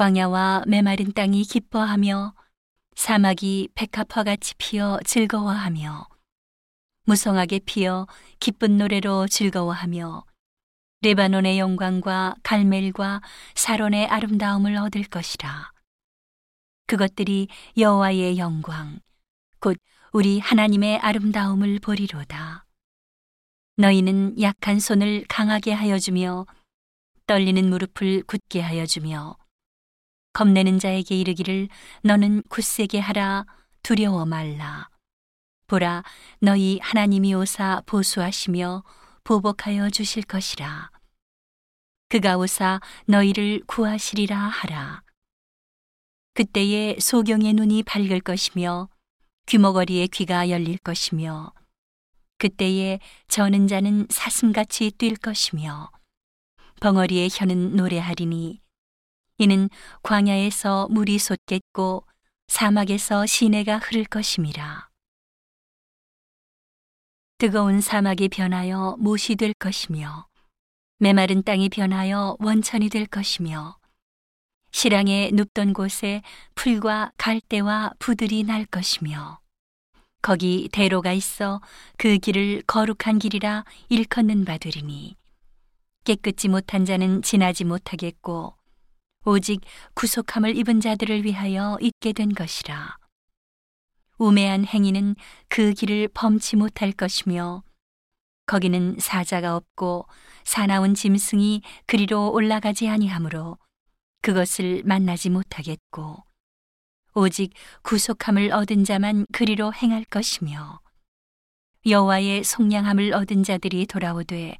광야와 메마른 땅이 기뻐하며 사막이 백합화 같이 피어 즐거워하며 무성하게 피어 기쁜 노래로 즐거워하며 레바논의 영광과 갈멜과 사론의 아름다움을 얻을 것이라. 그것들이 여호와의 영광, 곧 우리 하나님의 아름다움을 보리로다. 너희는 약한 손을 강하게 하여 주며 떨리는 무릎을 굳게 하여 주며 겁내는 자에게 이르기를 너는 굳세게 하라 두려워 말라. 보라 너희 하나님이 오사 보수하시며 보복하여 주실 것이라. 그가 오사 너희를 구하시리라 하라. 그때에 소경의 눈이 밝을 것이며 귀머거리의 귀가 열릴 것이며 그때에 저는 자는 사슴같이 뛸 것이며 벙어리의 혀는 노래하리니 이는 광야에서 물이 솟겠고 사막에서 시내가 흐를 것임이라. 뜨거운 사막이 변하여 못이 될 것이며 메마른 땅이 변하여 원천이 될 것이며 시랑에 눕던 곳에 풀과 갈대와 부들이 날 것이며 거기 대로가 있어 그 길을 거룩한 길이라 일컫는 바들이니 깨끗지 못한 자는 지나지 못하겠고 오직 구속함을 입은 자들을 위하여 있게 된 것이라. 우매한 행위는 그 길을 범치 못할 것이며 거기는 사자가 없고 사나운 짐승이 그리로 올라가지 아니하므로 그것을 만나지 못하겠고 오직 구속함을 얻은 자만 그리로 행할 것이며 여호와의 속량함을 얻은 자들이 돌아오되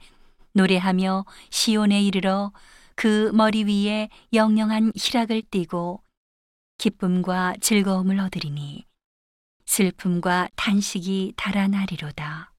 노래하며 시온에 이르러 그 머리 위에 영영한 희락을 띠고 기쁨과 즐거움을 얻으리니 슬픔과 탄식이 달아나리로다.